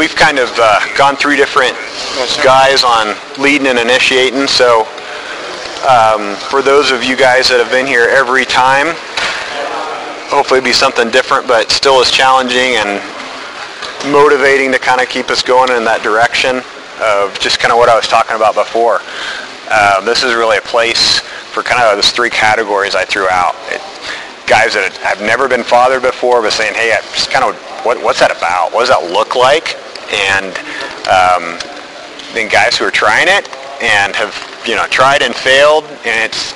we've kind of uh, gone through different guys on leading and initiating. So um, for those of you guys that have been here every time, hopefully it'll be something different, but still as challenging and motivating to kind of keep us going in that direction of just kind of what I was talking about before. Uh, this is really a place for kind of those three categories I threw out. It, guys that have never been fathered before, but saying, hey, I just kind of what, what's that about? What does that look like? And um, then guys who are trying it and have you know tried and failed, and it's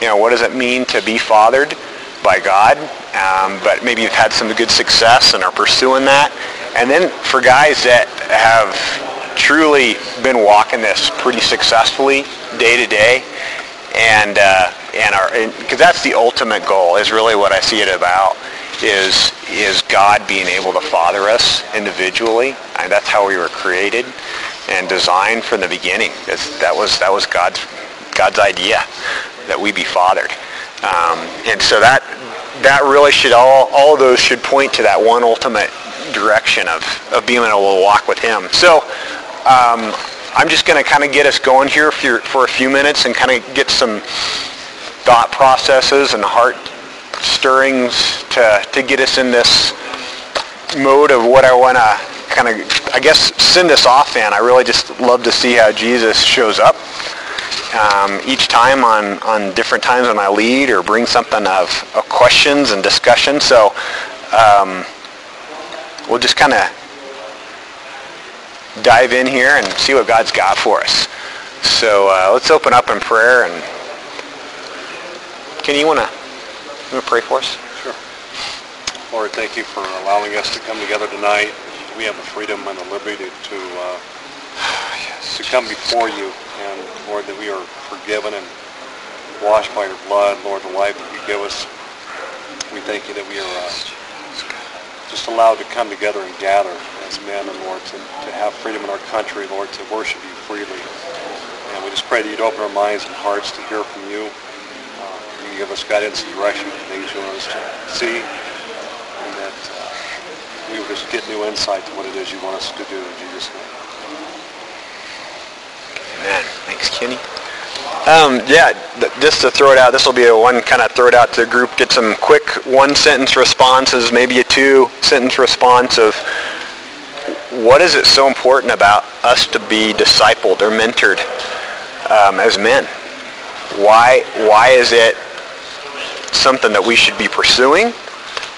you know what does it mean to be fathered by God? Um, but maybe you've had some good success and are pursuing that. And then for guys that have truly been walking this pretty successfully day to day, and uh, and our because that's the ultimate goal is really what I see it about is is God being able to father us individually. And that's how we were created and designed from the beginning. That's, that was that was God's God's idea that we be fathered. Um, and so that that really should all all those should point to that one ultimate direction of, of being able to walk with him. So um, I'm just going to kind of get us going here for, for a few minutes and kind of get some thought processes and heart stirrings to, to get us in this mode of what I want to kind of, I guess, send us off in. I really just love to see how Jesus shows up um, each time on, on different times when I lead or bring something of, of questions and discussion. So um, we'll just kind of dive in here and see what God's got for us. So uh, let's open up in prayer. And Kenny want to pray for us? Sure. Lord, thank you for allowing us to come together tonight. We have the freedom and the liberty to, to, uh, to come before you. And Lord, that we are forgiven and washed by your blood. Lord, the life that you give us. We thank you that we are uh, just allowed to come together and gather as men and Lord to, to have freedom in our country, Lord, to worship you freely. And we just pray that you'd open our minds and hearts to hear from you. Give us guidance and direction and things you want us to see. And that uh, we would just get new insight to what it is you want us to do in Jesus' name. Amen. Thanks, Kenny. Um, yeah, th- just to throw it out, this will be a one kind of throw it out to the group, get some quick one sentence responses, maybe a two sentence response of what is it so important about us to be discipled or mentored um, as men? Why, why is it something that we should be pursuing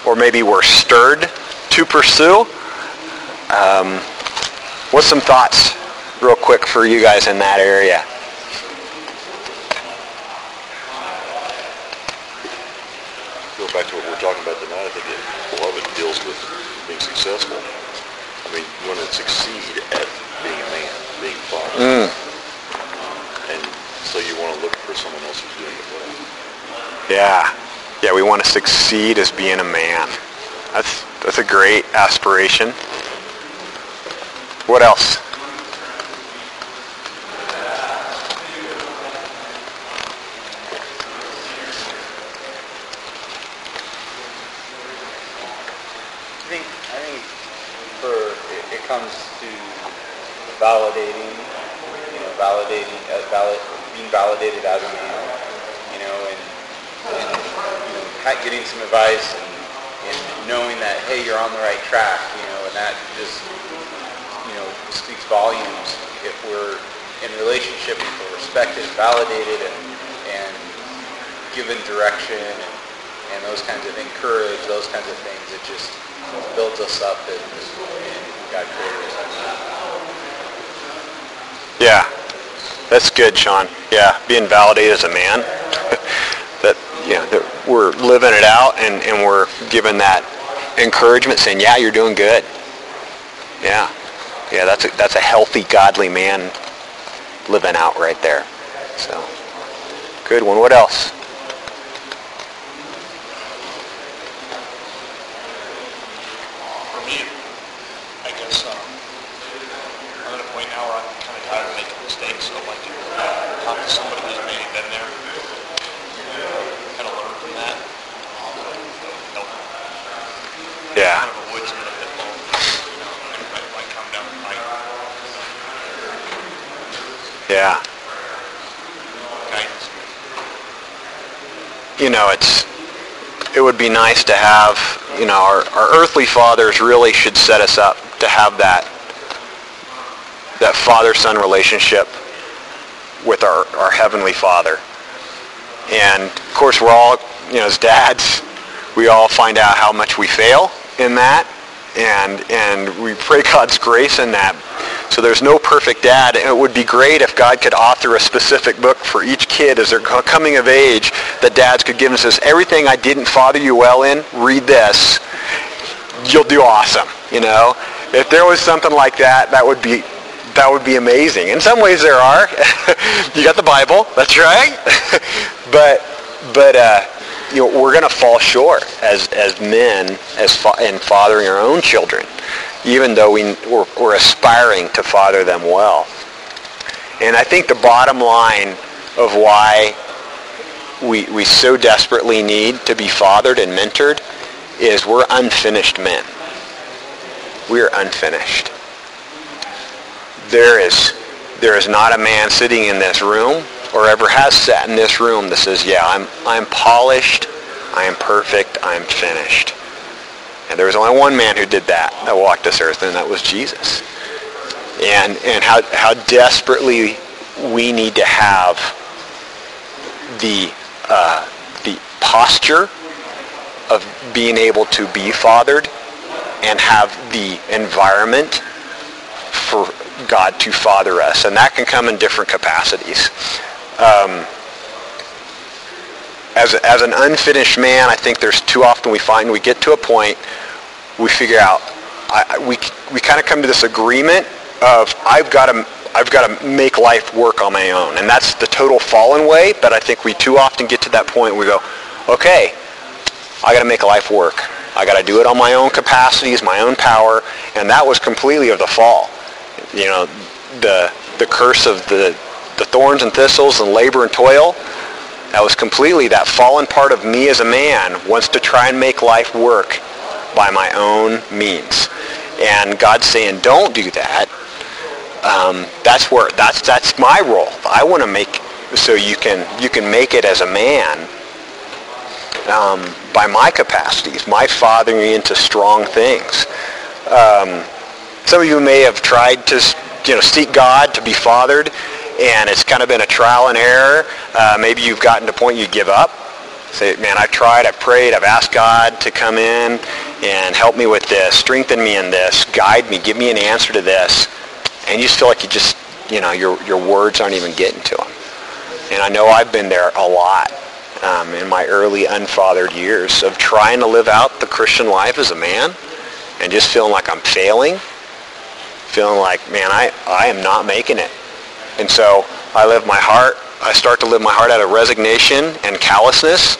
or maybe we're stirred to pursue? Um, what's some thoughts real quick for you guys in that area? Go back to what we're talking about tonight. I think it, a lot of it deals with being successful. I mean, you want to succeed at being a man, being a father. Mm. And so you want to look for someone else who's doing it well. Yeah. Yeah, we want to succeed as being a man. That's that's a great aspiration. What else? I think I think for it, it comes to validating, you know, validating, uh, valid, being validated as a man, you know, and, and you know, ha- getting some advice and, and knowing that hey, you're on the right track, you know, and that just you know speaks volumes if we're in relationship, if we're respected, validated, and and given direction and, and those kinds of encourage, those kinds of things. It just builds us up and, and God created us. Yeah. That's good, Sean. Yeah, being validated as a man. that yeah, we're living it out and, and we're given that encouragement saying, Yeah, you're doing good. Yeah. Yeah, that's a that's a healthy, godly man living out right there. So good one. What else? mistakes. So like talk to somebody who's maybe been there, kind of learn from that. Um, help Yeah. kind of avoid some of the pitfalls. You know, that might, might come down the Yeah. guidance. You know, it's it would be nice to have, you know, our, our earthly fathers really should set us up to have that that father-son relationship with our, our heavenly father. And of course we're all, you know, as dads, we all find out how much we fail in that and and we pray God's grace in that. So there's no perfect dad. And it would be great if God could author a specific book for each kid as they're coming of age that dads could give them says, everything I didn't father you well in, read this. You'll do awesome, you know. If there was something like that, that would be that would be amazing. In some ways there are. you got the Bible, that's right. but but uh, you know, we're going to fall short as, as men as fa- in fathering our own children, even though we, we're, we're aspiring to father them well. And I think the bottom line of why we, we so desperately need to be fathered and mentored is we're unfinished men. We're unfinished. There is, there is not a man sitting in this room or ever has sat in this room that says, yeah, I'm, I'm polished, I am perfect, I am finished. And there was only one man who did that, that walked this earth, and that was Jesus. And, and how, how desperately we need to have the, uh, the posture of being able to be fathered and have the environment for God to father us. And that can come in different capacities um, as, as an unfinished man, I think there's too often we find we get to a point, we figure out, I, we, we kind of come to this agreement of I've got to I've got to make life work on my own. And that's the total fallen way, but I think we too often get to that point where we go, okay, I got to make life work. I got to do it on my own capacities, my own power, and that was completely of the fall. You know, the the curse of the the thorns and thistles and labor and toil. That was completely that fallen part of me as a man wants to try and make life work by my own means. And God's saying, don't do that. Um, that's where that's that's my role. I want to make so you can you can make it as a man um, by my capacities, my fathering into strong things. Um, some of you may have tried to you know seek God to be fathered, and it's kind of been a trial and error. Uh, maybe you've gotten to a point you give up. Say, man, I've tried, I've prayed, I've asked God to come in and help me with this, strengthen me in this, guide me, give me an answer to this. And you just feel like you just, you know, your, your words aren't even getting to him. And I know I've been there a lot um, in my early unfathered years of trying to live out the Christian life as a man and just feeling like I'm failing, feeling like, man, I, I am not making it. And so I live my heart, I start to live my heart out of resignation and callousness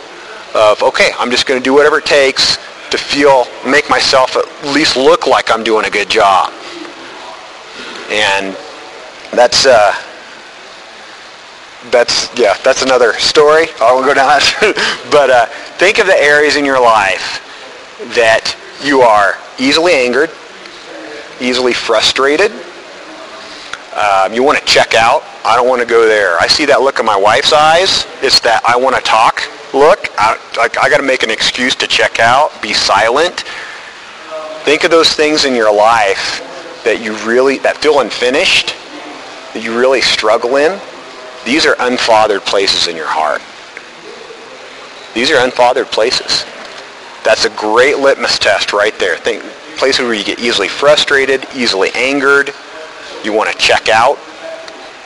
of, okay, I'm just going to do whatever it takes to feel, make myself at least look like I'm doing a good job. And that's, uh, that's, yeah, that's another story. I won't go down that. but uh, think of the areas in your life that you are easily angered, easily frustrated, um, you want to check out. I don't want to go there. I see that look in my wife's eyes. It's that I want to talk look. I, I, I got to make an excuse to check out, be silent. Think of those things in your life that you really, that feel unfinished, that you really struggle in. These are unfathered places in your heart. These are unfathered places. That's a great litmus test right there. Think places where you get easily frustrated, easily angered, you want to check out.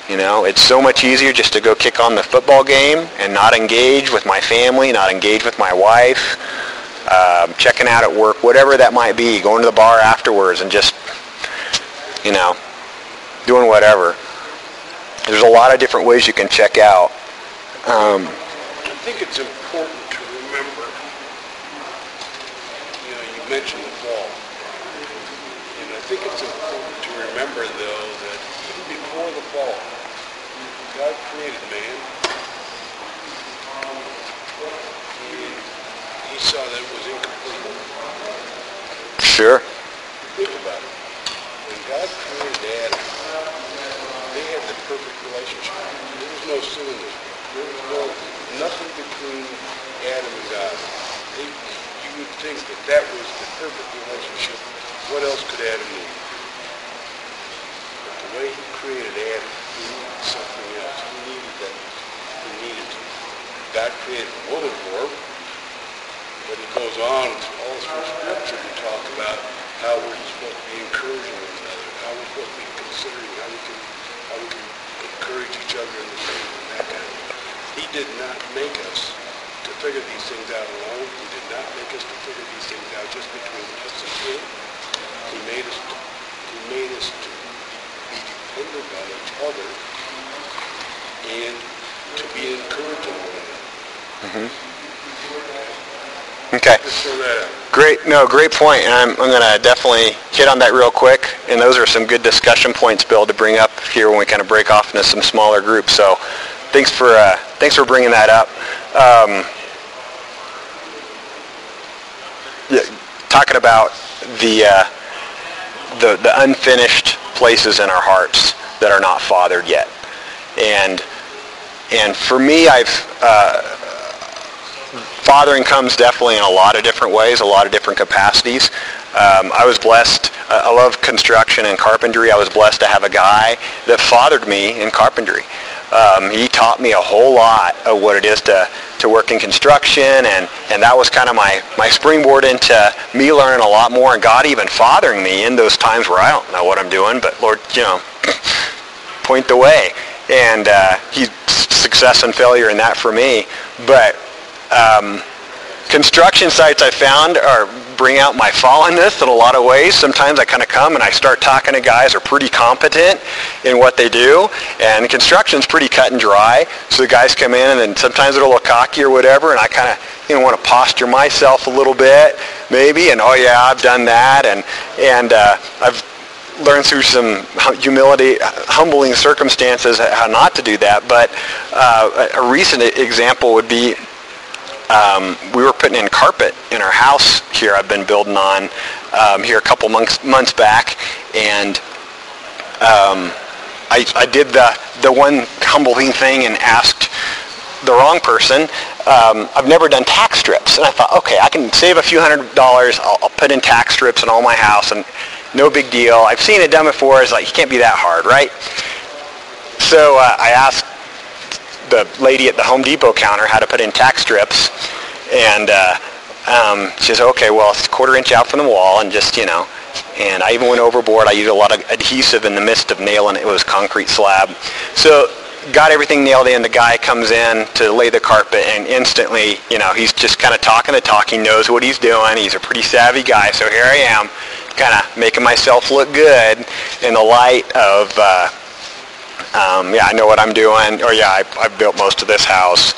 You know, it's so much easier just to go kick on the football game and not engage with my family, not engage with my wife, um, checking out at work, whatever that might be, going to the bar afterwards and just, you know, doing whatever. There's a lot of different ways you can check out. Um, I think it's important to remember, you know, you mentioned the ball. And I think it's important to remember, though, that even before the fall, God created man. And he saw that it was incomplete. Sure. Think about it. When God created Adam, they had the perfect relationship. There was no this. There was no, nothing between Adam and God. They, you would think that that was the perfect relationship. What else could Adam need? But the way he created Adam, he needed something else. He needed that. He needed to. God created a woman for him, but he goes on all through Scripture to talk about how we're supposed to be encouraging one another, how we're supposed to be considering how we can how we can encourage each other in the faith and that kind of thing. He did not make us to figure these things out alone. He did not make us to figure these things out just between us and him. He made us to, he made us to be dependent on each other and to be encouraging one another. Mm-hmm. Okay. Great, no, great point, and I'm, I'm going to definitely hit on that real quick. And those are some good discussion points, Bill, to bring up here when we kind of break off into some smaller groups. So, thanks for uh, thanks for bringing that up. Um, yeah, talking about the uh, the the unfinished places in our hearts that are not fathered yet, and and for me, I've uh, fathering comes definitely in a lot of different ways, a lot of different capacities. Um, I was blessed. Uh, I love construction and carpentry. I was blessed to have a guy that fathered me in carpentry. Um, he taught me a whole lot of what it is to, to work in construction, and, and that was kind of my, my springboard into me learning a lot more, and God even fathering me in those times where I don't know what I'm doing, but Lord, you know, point the way. And uh, he success and failure in that for me. But um, construction sites I found are bring out my fallenness in a lot of ways. Sometimes I kind of come and I start talking to guys who are pretty competent in what they do, and construction's pretty cut and dry. So the guys come in and then sometimes they're a little cocky or whatever, and I kind of you know want to posture myself a little bit, maybe, and oh yeah, I've done that, and and uh, I've learned through some humility, humbling circumstances how not to do that. But uh, a recent example would be um, we were putting in carpet in our house here I've been building on um, here a couple months, months back. And um, I, I did the, the one humbling thing and asked the wrong person. Um, I've never done tack strips. And I thought, okay, I can save a few hundred dollars. I'll, I'll put in tack strips in all my house and no big deal. I've seen it done before. It's like, it can't be that hard, right? So uh, I asked the lady at the Home Depot counter how to put in tack strips, and uh, um, she says, okay, well, it's quarter inch out from the wall, and just, you know, and I even went overboard. I used a lot of adhesive in the midst of nailing it. It was concrete slab. So got everything nailed in. The guy comes in to lay the carpet, and instantly, you know, he's just kind of talking the talk. He knows what he's doing. He's a pretty savvy guy. So here I am, kind of making myself look good in the light of, uh, um, yeah, I know what I'm doing, or yeah, I, I've built most of this house,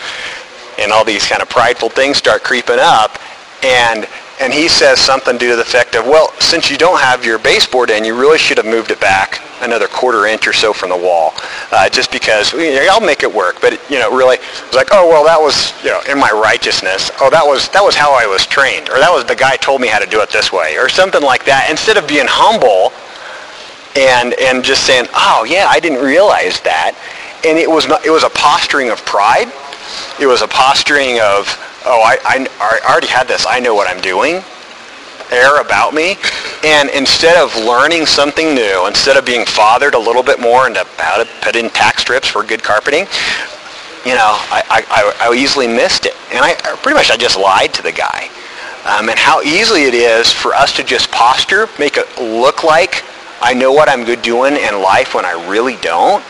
and all these kind of prideful things start creeping up, and and he says something to the effect of, well, since you don't have your baseboard in, you really should have moved it back another quarter inch or so from the wall, uh, just because I'll make it work. But you know, really, it's like, oh well, that was you know in my righteousness. Oh, that was that was how I was trained, or that was the guy told me how to do it this way, or something like that. Instead of being humble and and just saying, oh yeah, I didn't realize that, and it was not, it was a posturing of pride. It was a posturing of, oh, I, I, I already had this. I know what I'm doing. Air about me. And instead of learning something new, instead of being fathered a little bit more into how to put in tack strips for good carpeting, you know, I, I, I easily missed it. And I pretty much I just lied to the guy. Um, and how easily it is for us to just posture, make it look like I know what I'm good doing in life when I really don't.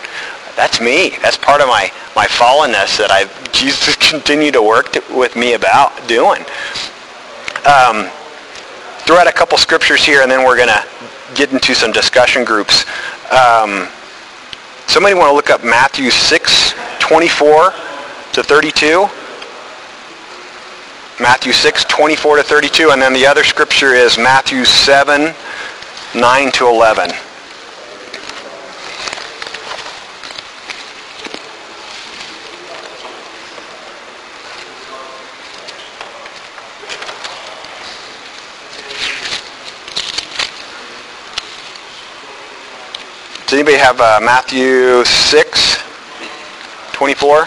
That's me. That's part of my, my fallenness that I've Jesus continue to work to, with me about doing. Um, throw out a couple scriptures here, and then we're going to get into some discussion groups. Um, somebody want to look up Matthew 6, 24 to 32? Matthew 6, 24 to 32, and then the other scripture is Matthew 7, 9 to 11. Does anybody have uh, Matthew 6, 24?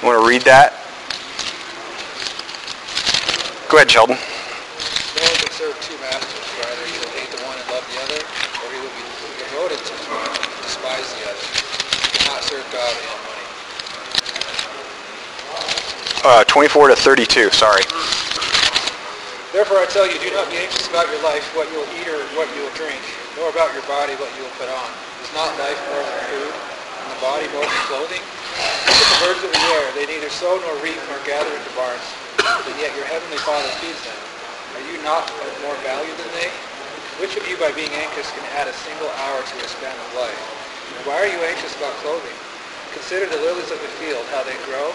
You want to read that? Go ahead, Sheldon. No one can serve two masters, for either he will hate the one and love the other, or he will be devoted to the one and despise the other. He cannot serve God and money. Uh, 24 to 32, sorry. Therefore I tell you, do not be anxious about your life, what you will eat or what you will drink, nor about your body, what you will put on. Is not life more than food, and the body more than clothing? Look at the birds of the air. They neither sow nor reap nor gather into barns, but yet your heavenly Father feeds them. Are you not of more value than they? Which of you, by being anxious, can add a single hour to his span of life? And why are you anxious about clothing? Consider the lilies of the field, how they grow.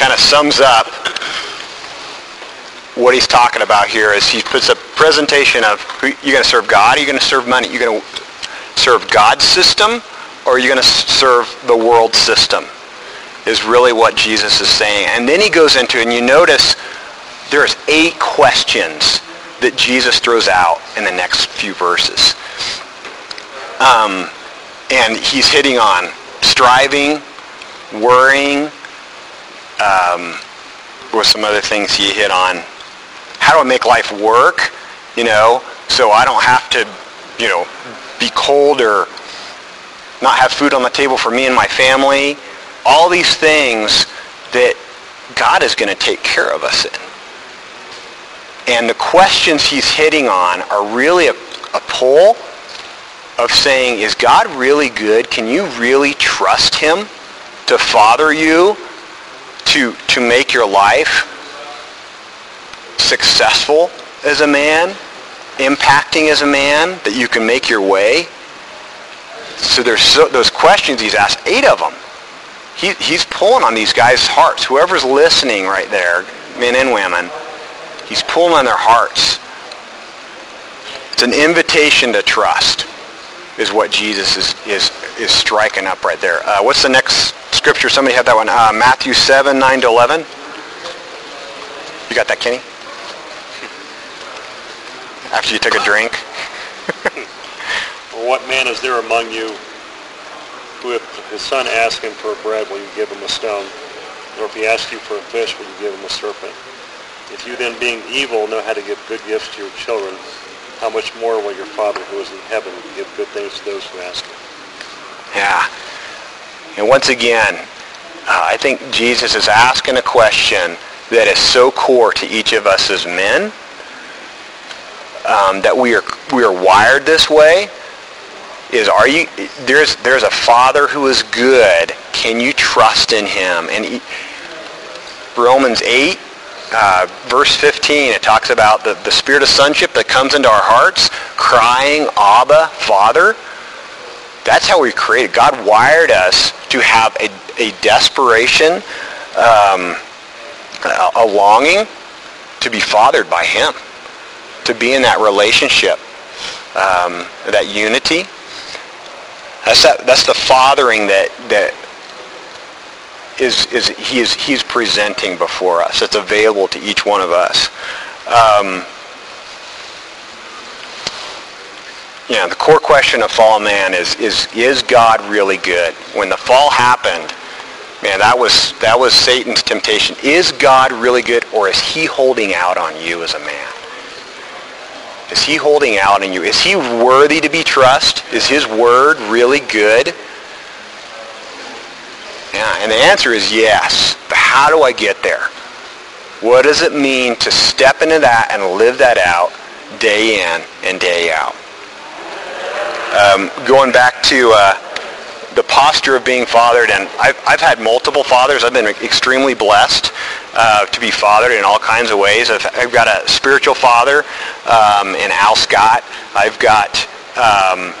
kind of sums up what he's talking about here is he puts a presentation of you're going to serve God, you're you going to serve money, you're going to serve God's system, or you're you going to serve the world system is really what Jesus is saying. And then he goes into, and you notice there's eight questions that Jesus throws out in the next few verses. Um, and he's hitting on striving, worrying, um, some other things he hit on. How do I make life work? You know, so I don't have to, you know, be cold or not have food on the table for me and my family. All these things that God is going to take care of us in. And the questions he's hitting on are really a, a pull of saying, is God really good? Can you really trust him to father you to, to make your life successful as a man, impacting as a man, that you can make your way. So there's so, those questions he's asked, eight of them. He, he's pulling on these guys' hearts. Whoever's listening right there, men and women, he's pulling on their hearts. It's an invitation to trust is what Jesus is, is, is striking up right there. Uh, what's the next scripture? Somebody had that one. Uh, Matthew 7, 9 to 11. You got that, Kenny? After you took a drink? Or what man is there among you who if his son asks him for bread, will you give him a stone? Or if he asks you for a fish, will you give him a serpent? If you then being evil know how to give good gifts to your children, how much more will your Father who is in heaven give good things to those who ask him? Yeah. And once again, uh, I think Jesus is asking a question that is so core to each of us as men, um, that we are, we are wired this way, is are you, there's, there's a father who is good. Can you trust in him? And he, Romans 8, uh, verse 15, it talks about the, the spirit of sonship that comes into our hearts, crying, Abba, Father. That's how we created. God wired us to have a, a desperation, um, a, longing to be fathered by him, to be in that relationship, um, that unity. That's, that, that's the fathering that, that is, is, he is he's presenting before us. It's available to each one of us. Um, yeah, the core question of fallen man is, is, is God really good? When the fall happened, man, that was, that was Satan's temptation. Is God really good or is he holding out on you as a man? Is he holding out on you? Is he worthy to be trusted? Is his word really good? Yeah, and the answer is yes. But how do I get there? What does it mean to step into that and live that out day in and day out? Um, going back to uh, the posture of being fathered, and I've, I've had multiple fathers. I've been extremely blessed uh, to be fathered in all kinds of ways. I've, I've got a spiritual father um, in Al Scott. I've got um,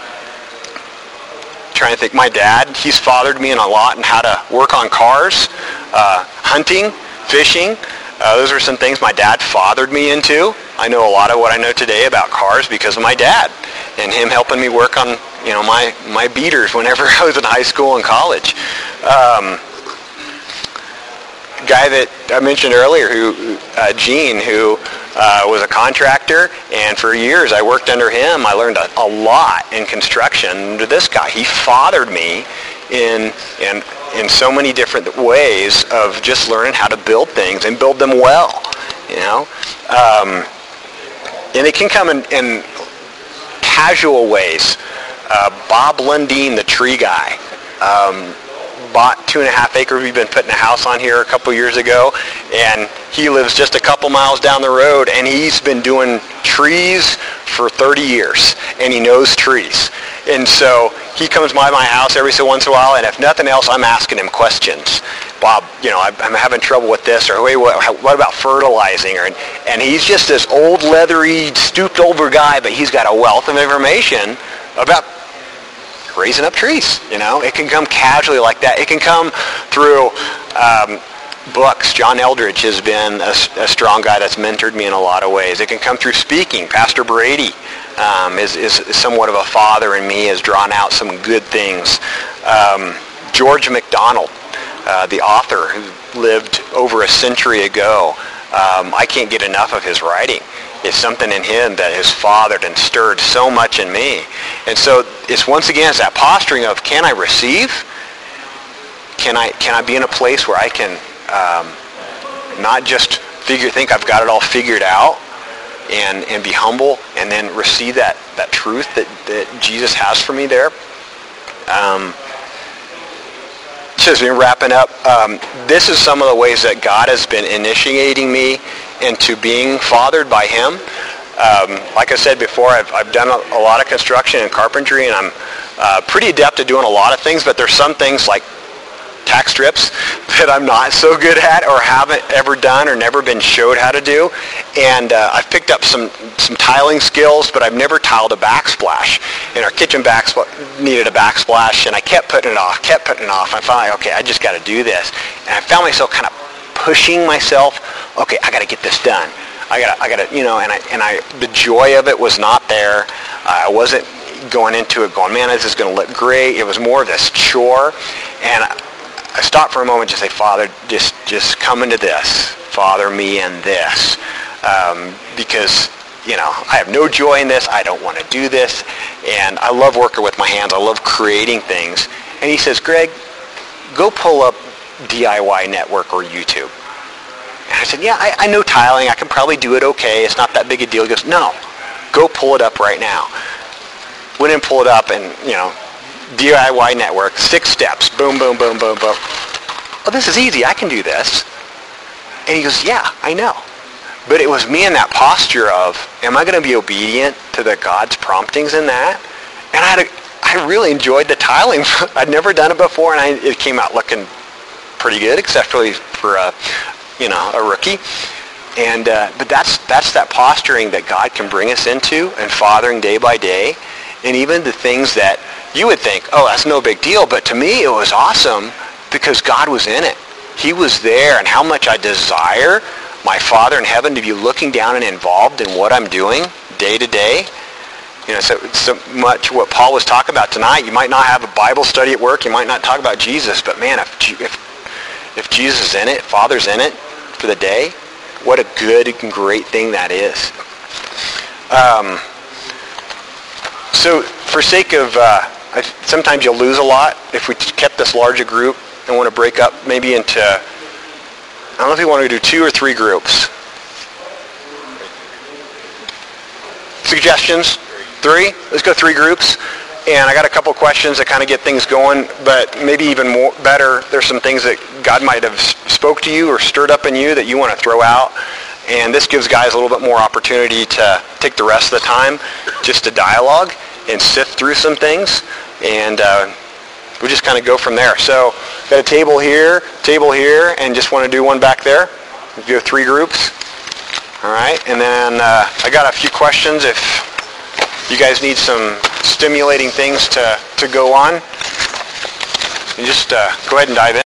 trying to think. My dad, he's fathered me in a lot in how to work on cars, uh, hunting, fishing. Uh, those are some things my dad fathered me into. I know a lot of what I know today about cars because of my dad and him helping me work on, you know, my, my beaters whenever I was in high school and college. Um, guy that I mentioned earlier, who uh, Gene, who uh, was a contractor, and for years I worked under him. I learned a, a lot in construction under this guy. He fathered me in in in so many different ways of just learning how to build things and build them well. You know, um, and it can come in, in casual ways. Uh, Bob Lundeen, the tree guy. Um, bought two and a half acres. We've been putting a house on here a couple years ago, and he lives just a couple miles down the road, and he's been doing trees for 30 years, and he knows trees. And so he comes by my house every so once in a while, and if nothing else, I'm asking him questions. Bob, you know, I'm having trouble with this, or hey, what, about fertilizing? Or, and he's just this old, leathery, stooped over guy, but he's got a wealth of information about raising up trees. You know, it can come casually like that. It can come through um, books. John Eldredge has been a, a, strong guy that's mentored me in a lot of ways. It can come through speaking. Pastor Brady um, is, is, somewhat of a father in me, has drawn out some good things. Um, George MacDonald, uh, the author who lived over a century ago, um, I can't get enough of his writing is something in him that has fathered and stirred so much in me. And so it's once again it's that posturing of can I receive? Can I can I be in a place where I can um, not just figure think I've got it all figured out and and be humble and then receive that that truth that, that Jesus has for me there. Um, just wrapping up, um, this is some of the ways that God has been initiating me into being fathered by him. Um, like I said before, I've, I've done a, a, lot of construction and carpentry, and I'm uh, pretty adept at doing a lot of things, but there's some things like tack strips that I'm not so good at or haven't ever done or never been showed how to do. And uh, I've picked up some, some tiling skills, but I've never tiled a backsplash. And our kitchen backsplash needed a backsplash, and I kept putting it off, kept putting it off. I finally, okay, I just got to do this. And I found myself kind of pushing myself. Okay, I got to get this done. I got, I got to, you know, and I, and I, the joy of it was not there. I wasn't going into it going, man, this is going to look great. It was more of this chore, and I stopped for a moment to say, Father, just just come into this. Father me in this. Um, because, you know, I have no joy in this. I don't want to do this. And I love working with my hands. I love creating things. And he says, Greg, go pull up DIY Network or YouTube. And I said, yeah, I, I know tiling. I can probably do it okay. It's not that big a deal. He goes, no, go pull it up right now. Went and pulled it up and, you know, DIY network, six steps, boom, boom, boom, boom, boom. Oh, this is easy. I can do this. And he goes, yeah, I know. But it was me in that posture of, am I going to be obedient to the God's promptings in that? And I had a, I really enjoyed the tiling. I'd never done it before, and I, it came out looking pretty good, except for, for a, you know, a rookie. And uh, but that's that's that posturing that God can bring us into and fathering day by day, and even the things that you would think, oh, that's no big deal. But to me, it was awesome because God was in it. He was there, and how much I desire my Father in heaven to be looking down and involved in what I'm doing day to day. You know, so, so much what Paul was talking about tonight. You might not have a Bible study at work. You might not talk about Jesus, but man, if, if, if Jesus is in it, Father's in it for the day, what a good and great thing that is. Um, so for sake of uh, I, sometimes you'll lose a lot if we kept this larger group and want to break up maybe into, I don't know if you want to do two or three groups. Suggestions? Three? Let's go three groups. And I got a couple questions that kind of get things going, but maybe even more better, there's some things that God might have spoke to you or stirred up in you that you want to throw out. And this gives guys a little bit more opportunity to take the rest of the time just to dialogue and sift through some things, and uh, we just kind of go from there. So got a table here, table here, and just want to do one back there. We do three groups. All right, and then uh, I got a few questions if you guys need some stimulating things to, to go on, and just uh, go ahead and dive in.